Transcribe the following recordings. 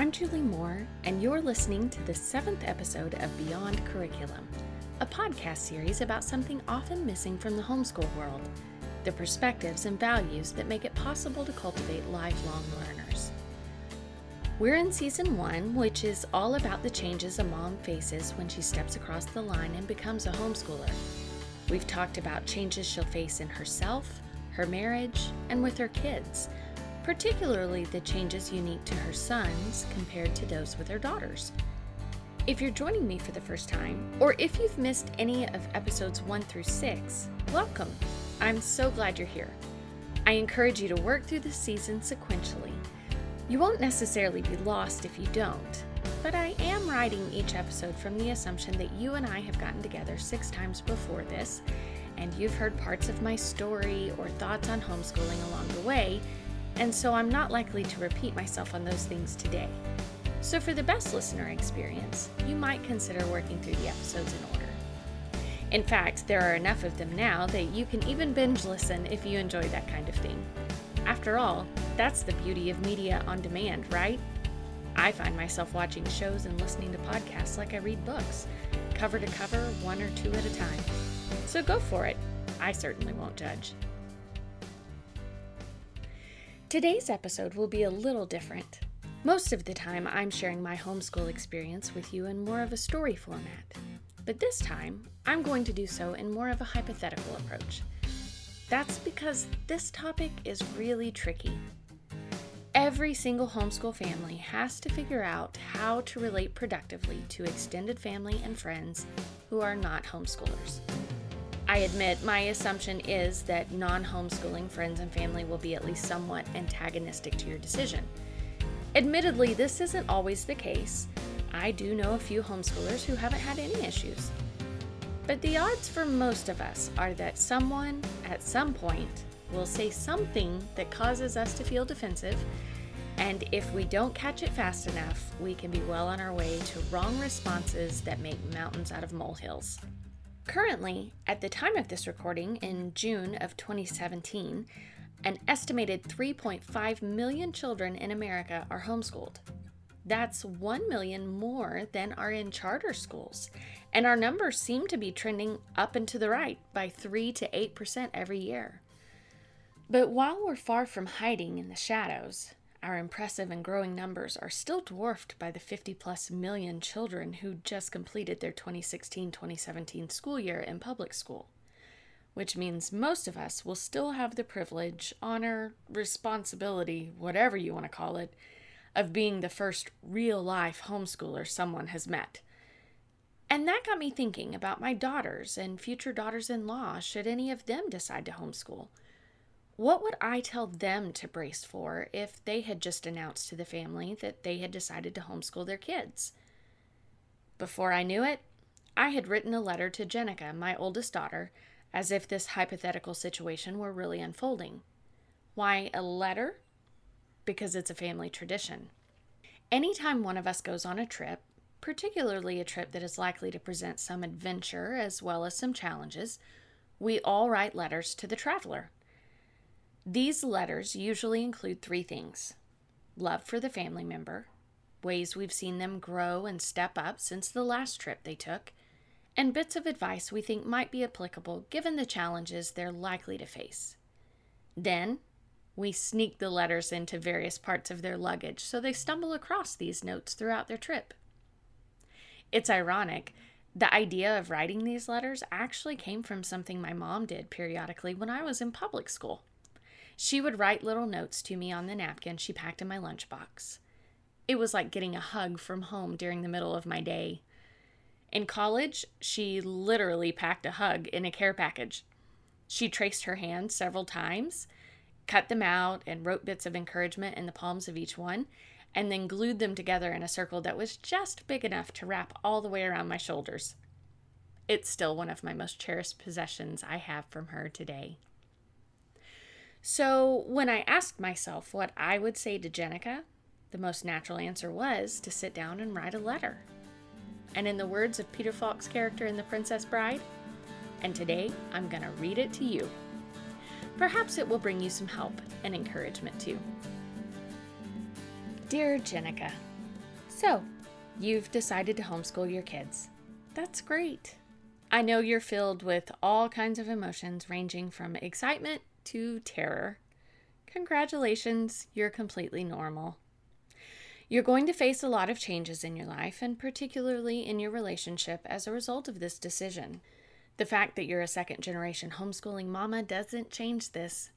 I'm Julie Moore, and you're listening to the seventh episode of Beyond Curriculum, a podcast series about something often missing from the homeschool world the perspectives and values that make it possible to cultivate lifelong learners. We're in season one, which is all about the changes a mom faces when she steps across the line and becomes a homeschooler. We've talked about changes she'll face in herself, her marriage, and with her kids, particularly the changes unique to her sons compared to those with her daughters. If you're joining me for the first time, or if you've missed any of episodes 1 through 6, welcome. I'm so glad you're here. I encourage you to work through the season sequentially. You won't necessarily be lost if you don't, but I am writing each episode from the assumption that you and I have gotten together six times before this, and you've heard parts of my story or thoughts on homeschooling along the way, and so I'm not likely to repeat myself on those things today. So, for the best listener experience, you might consider working through the episodes in order. In fact, there are enough of them now that you can even binge listen if you enjoy that kind of thing. After all, that's the beauty of media on demand, right? I find myself watching shows and listening to podcasts like I read books, cover to cover, one or two at a time. So go for it. I certainly won't judge. Today's episode will be a little different. Most of the time, I'm sharing my homeschool experience with you in more of a story format. But this time, I'm going to do so in more of a hypothetical approach. That's because this topic is really tricky. Every single homeschool family has to figure out how to relate productively to extended family and friends who are not homeschoolers. I admit my assumption is that non homeschooling friends and family will be at least somewhat antagonistic to your decision. Admittedly, this isn't always the case. I do know a few homeschoolers who haven't had any issues. But the odds for most of us are that someone, at some point, will say something that causes us to feel defensive, and if we don't catch it fast enough, we can be well on our way to wrong responses that make mountains out of molehills. Currently, at the time of this recording in June of 2017, an estimated 3.5 million children in America are homeschooled. That's 1 million more than are in charter schools, and our numbers seem to be trending up and to the right by 3 to 8% every year. But while we're far from hiding in the shadows, our impressive and growing numbers are still dwarfed by the 50 plus million children who just completed their 2016 2017 school year in public school, which means most of us will still have the privilege, honor, responsibility, whatever you want to call it, of being the first real life homeschooler someone has met. And that got me thinking about my daughters and future daughters in law should any of them decide to homeschool. What would I tell them to brace for if they had just announced to the family that they had decided to homeschool their kids? Before I knew it, I had written a letter to Jenica, my oldest daughter, as if this hypothetical situation were really unfolding. Why a letter? Because it's a family tradition. Anytime one of us goes on a trip, particularly a trip that is likely to present some adventure as well as some challenges, we all write letters to the traveler. These letters usually include three things love for the family member, ways we've seen them grow and step up since the last trip they took, and bits of advice we think might be applicable given the challenges they're likely to face. Then, we sneak the letters into various parts of their luggage so they stumble across these notes throughout their trip. It's ironic. The idea of writing these letters actually came from something my mom did periodically when I was in public school. She would write little notes to me on the napkin she packed in my lunchbox. It was like getting a hug from home during the middle of my day. In college, she literally packed a hug in a care package. She traced her hands several times, cut them out, and wrote bits of encouragement in the palms of each one, and then glued them together in a circle that was just big enough to wrap all the way around my shoulders. It's still one of my most cherished possessions I have from her today. So, when I asked myself what I would say to Jenica, the most natural answer was to sit down and write a letter. And in the words of Peter Falk's character in The Princess Bride, and today I'm going to read it to you. Perhaps it will bring you some help and encouragement too. Dear Jenica, So, you've decided to homeschool your kids. That's great. I know you're filled with all kinds of emotions ranging from excitement to terror. Congratulations, you're completely normal. You're going to face a lot of changes in your life, and particularly in your relationship, as a result of this decision. The fact that you're a second generation homeschooling mama doesn't change this.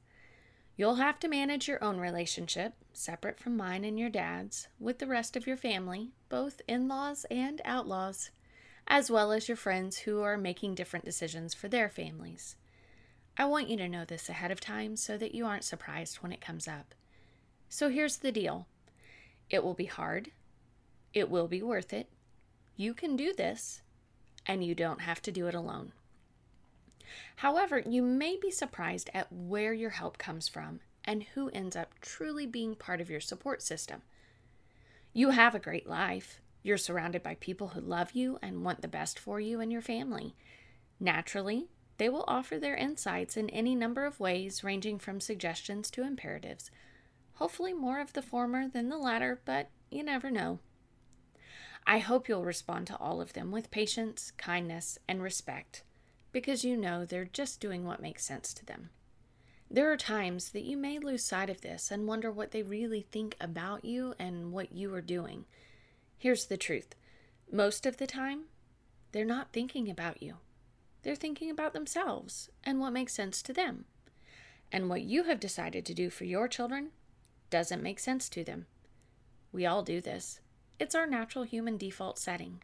You'll have to manage your own relationship, separate from mine and your dad's, with the rest of your family, both in laws and outlaws, as well as your friends who are making different decisions for their families. I want you to know this ahead of time so that you aren't surprised when it comes up. So here's the deal it will be hard, it will be worth it. You can do this, and you don't have to do it alone. However, you may be surprised at where your help comes from and who ends up truly being part of your support system. You have a great life. You're surrounded by people who love you and want the best for you and your family. Naturally, they will offer their insights in any number of ways, ranging from suggestions to imperatives. Hopefully, more of the former than the latter, but you never know. I hope you'll respond to all of them with patience, kindness, and respect because you know they're just doing what makes sense to them. There are times that you may lose sight of this and wonder what they really think about you and what you are doing. Here's the truth most of the time, they're not thinking about you. They're thinking about themselves and what makes sense to them. And what you have decided to do for your children doesn't make sense to them. We all do this, it's our natural human default setting.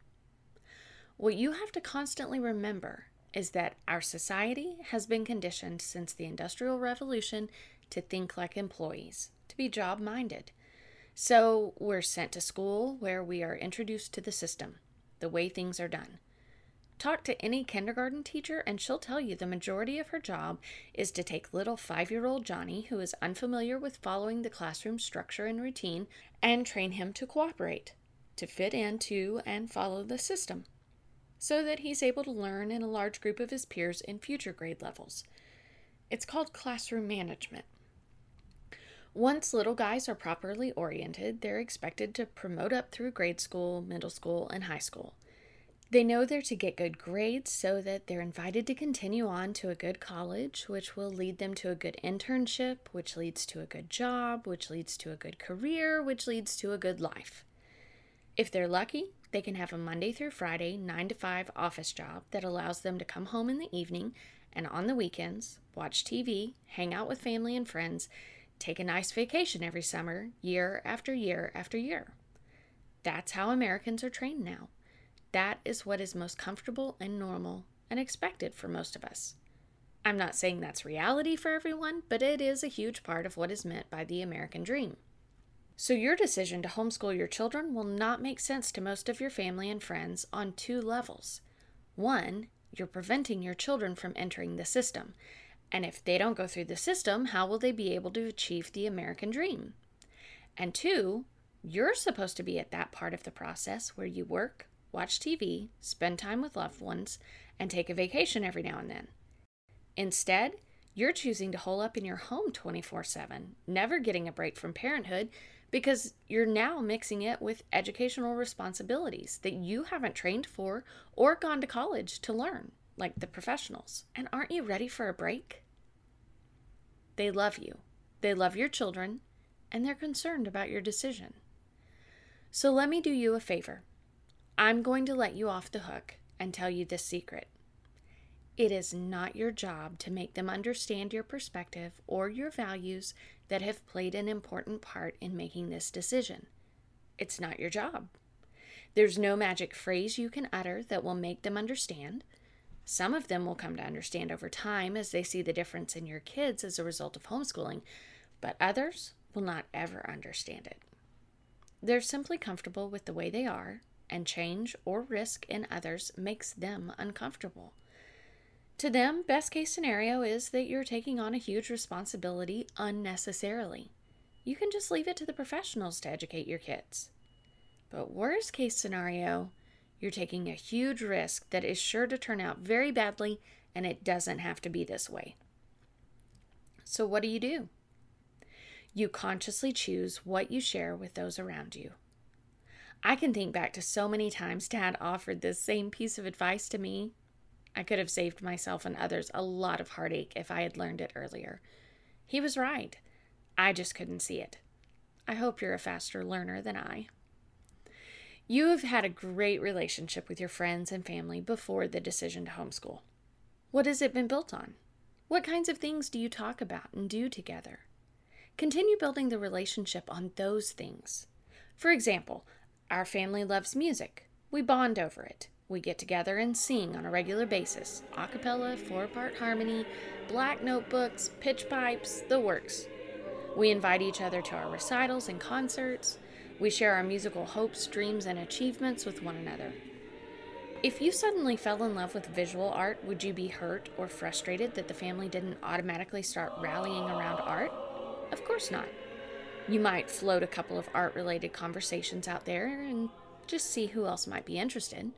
What you have to constantly remember is that our society has been conditioned since the Industrial Revolution to think like employees, to be job minded. So we're sent to school where we are introduced to the system, the way things are done. Talk to any kindergarten teacher, and she'll tell you the majority of her job is to take little five year old Johnny, who is unfamiliar with following the classroom structure and routine, and train him to cooperate, to fit into and follow the system so that he's able to learn in a large group of his peers in future grade levels. It's called classroom management. Once little guys are properly oriented, they're expected to promote up through grade school, middle school, and high school. They know they're to get good grades so that they're invited to continue on to a good college, which will lead them to a good internship, which leads to a good job, which leads to a good career, which leads to a good life. If they're lucky, they can have a Monday through Friday, 9 to 5 office job that allows them to come home in the evening and on the weekends, watch TV, hang out with family and friends, take a nice vacation every summer, year after year after year. That's how Americans are trained now. That is what is most comfortable and normal and expected for most of us. I'm not saying that's reality for everyone, but it is a huge part of what is meant by the American dream. So, your decision to homeschool your children will not make sense to most of your family and friends on two levels. One, you're preventing your children from entering the system. And if they don't go through the system, how will they be able to achieve the American dream? And two, you're supposed to be at that part of the process where you work, watch TV, spend time with loved ones, and take a vacation every now and then. Instead, you're choosing to hole up in your home 24 7, never getting a break from parenthood because you're now mixing it with educational responsibilities that you haven't trained for or gone to college to learn, like the professionals. And aren't you ready for a break? They love you, they love your children, and they're concerned about your decision. So let me do you a favor. I'm going to let you off the hook and tell you this secret. It is not your job to make them understand your perspective or your values that have played an important part in making this decision. It's not your job. There's no magic phrase you can utter that will make them understand. Some of them will come to understand over time as they see the difference in your kids as a result of homeschooling, but others will not ever understand it. They're simply comfortable with the way they are, and change or risk in others makes them uncomfortable. To them, best case scenario is that you're taking on a huge responsibility unnecessarily. You can just leave it to the professionals to educate your kids. But worst case scenario, you're taking a huge risk that is sure to turn out very badly, and it doesn't have to be this way. So, what do you do? You consciously choose what you share with those around you. I can think back to so many times Dad offered this same piece of advice to me. I could have saved myself and others a lot of heartache if I had learned it earlier. He was right. I just couldn't see it. I hope you're a faster learner than I. You have had a great relationship with your friends and family before the decision to homeschool. What has it been built on? What kinds of things do you talk about and do together? Continue building the relationship on those things. For example, our family loves music. We bond over it. We get together and sing on a regular basis a cappella, four part harmony, black notebooks, pitch pipes, the works. We invite each other to our recitals and concerts. We share our musical hopes, dreams, and achievements with one another. If you suddenly fell in love with visual art, would you be hurt or frustrated that the family didn't automatically start rallying around art? Of course not. You might float a couple of art related conversations out there and just see who else might be interested.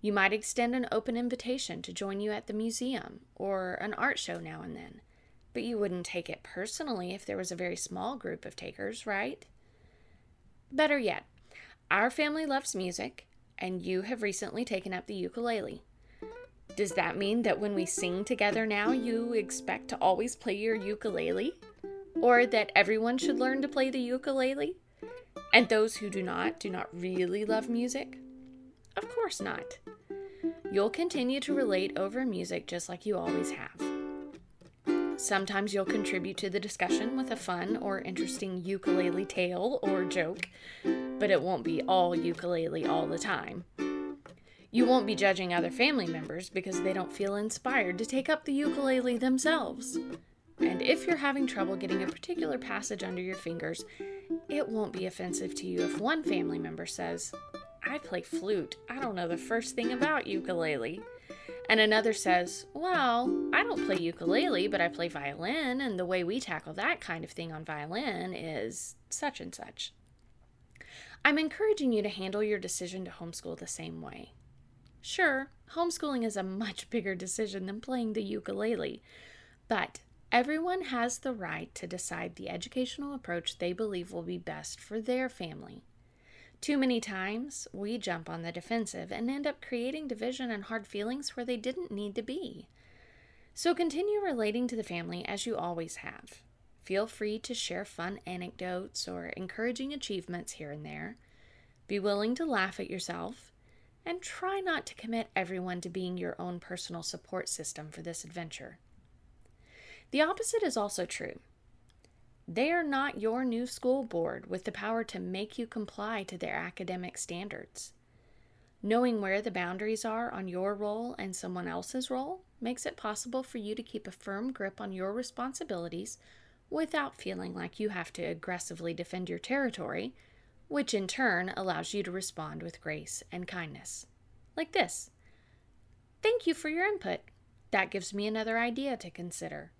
You might extend an open invitation to join you at the museum or an art show now and then, but you wouldn't take it personally if there was a very small group of takers, right? Better yet, our family loves music and you have recently taken up the ukulele. Does that mean that when we sing together now, you expect to always play your ukulele? Or that everyone should learn to play the ukulele? And those who do not, do not really love music? Of course not. You'll continue to relate over music just like you always have. Sometimes you'll contribute to the discussion with a fun or interesting ukulele tale or joke, but it won't be all ukulele all the time. You won't be judging other family members because they don't feel inspired to take up the ukulele themselves. And if you're having trouble getting a particular passage under your fingers, it won't be offensive to you if one family member says, I play flute. I don't know the first thing about ukulele. And another says, Well, I don't play ukulele, but I play violin, and the way we tackle that kind of thing on violin is such and such. I'm encouraging you to handle your decision to homeschool the same way. Sure, homeschooling is a much bigger decision than playing the ukulele, but everyone has the right to decide the educational approach they believe will be best for their family. Too many times, we jump on the defensive and end up creating division and hard feelings where they didn't need to be. So continue relating to the family as you always have. Feel free to share fun anecdotes or encouraging achievements here and there. Be willing to laugh at yourself, and try not to commit everyone to being your own personal support system for this adventure. The opposite is also true. They are not your new school board with the power to make you comply to their academic standards. Knowing where the boundaries are on your role and someone else's role makes it possible for you to keep a firm grip on your responsibilities without feeling like you have to aggressively defend your territory, which in turn allows you to respond with grace and kindness. Like this Thank you for your input. That gives me another idea to consider.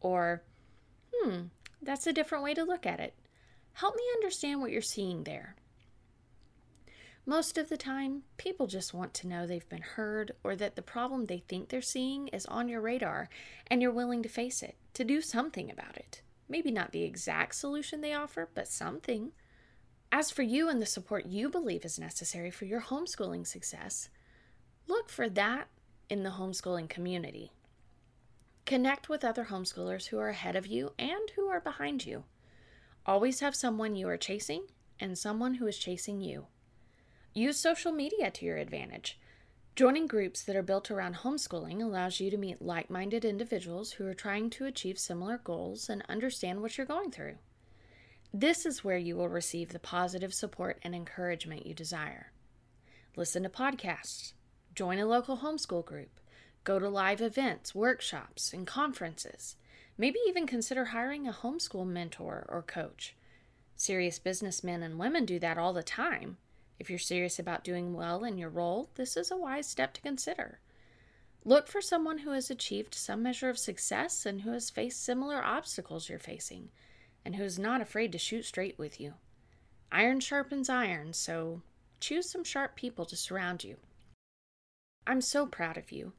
Or, hmm, that's a different way to look at it. Help me understand what you're seeing there. Most of the time, people just want to know they've been heard or that the problem they think they're seeing is on your radar and you're willing to face it, to do something about it. Maybe not the exact solution they offer, but something. As for you and the support you believe is necessary for your homeschooling success, look for that in the homeschooling community. Connect with other homeschoolers who are ahead of you and who are behind you. Always have someone you are chasing and someone who is chasing you. Use social media to your advantage. Joining groups that are built around homeschooling allows you to meet like minded individuals who are trying to achieve similar goals and understand what you're going through. This is where you will receive the positive support and encouragement you desire. Listen to podcasts, join a local homeschool group, Go to live events, workshops, and conferences. Maybe even consider hiring a homeschool mentor or coach. Serious businessmen and women do that all the time. If you're serious about doing well in your role, this is a wise step to consider. Look for someone who has achieved some measure of success and who has faced similar obstacles you're facing, and who is not afraid to shoot straight with you. Iron sharpens iron, so choose some sharp people to surround you. I'm so proud of you.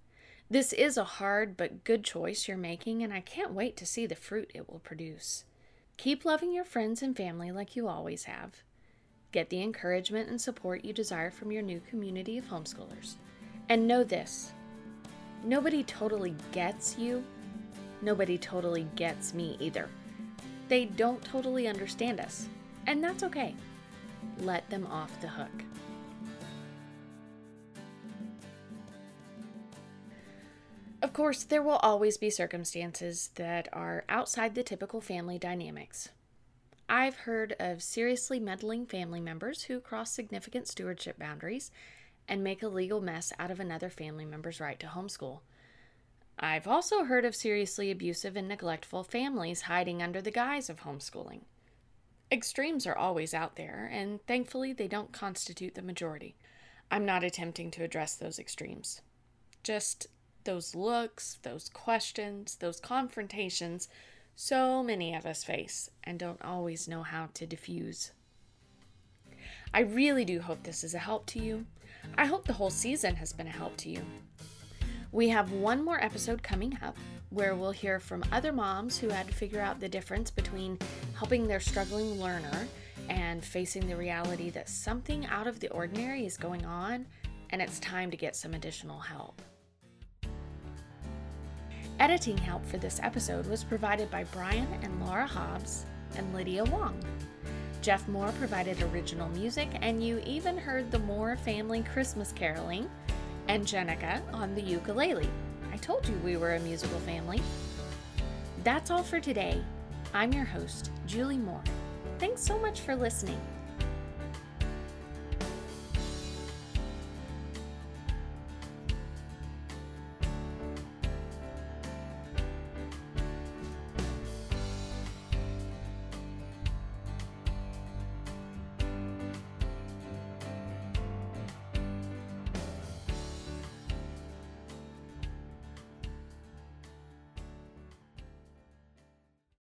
This is a hard but good choice you're making, and I can't wait to see the fruit it will produce. Keep loving your friends and family like you always have. Get the encouragement and support you desire from your new community of homeschoolers. And know this nobody totally gets you, nobody totally gets me either. They don't totally understand us, and that's okay. Let them off the hook. Of course, there will always be circumstances that are outside the typical family dynamics. I've heard of seriously meddling family members who cross significant stewardship boundaries and make a legal mess out of another family member's right to homeschool. I've also heard of seriously abusive and neglectful families hiding under the guise of homeschooling. Extremes are always out there, and thankfully they don't constitute the majority. I'm not attempting to address those extremes. Just those looks, those questions, those confrontations so many of us face and don't always know how to diffuse. I really do hope this is a help to you. I hope the whole season has been a help to you. We have one more episode coming up where we'll hear from other moms who had to figure out the difference between helping their struggling learner and facing the reality that something out of the ordinary is going on and it's time to get some additional help. Editing help for this episode was provided by Brian and Laura Hobbs and Lydia Wong. Jeff Moore provided original music, and you even heard the Moore family Christmas caroling and Jenica on the ukulele. I told you we were a musical family. That's all for today. I'm your host, Julie Moore. Thanks so much for listening.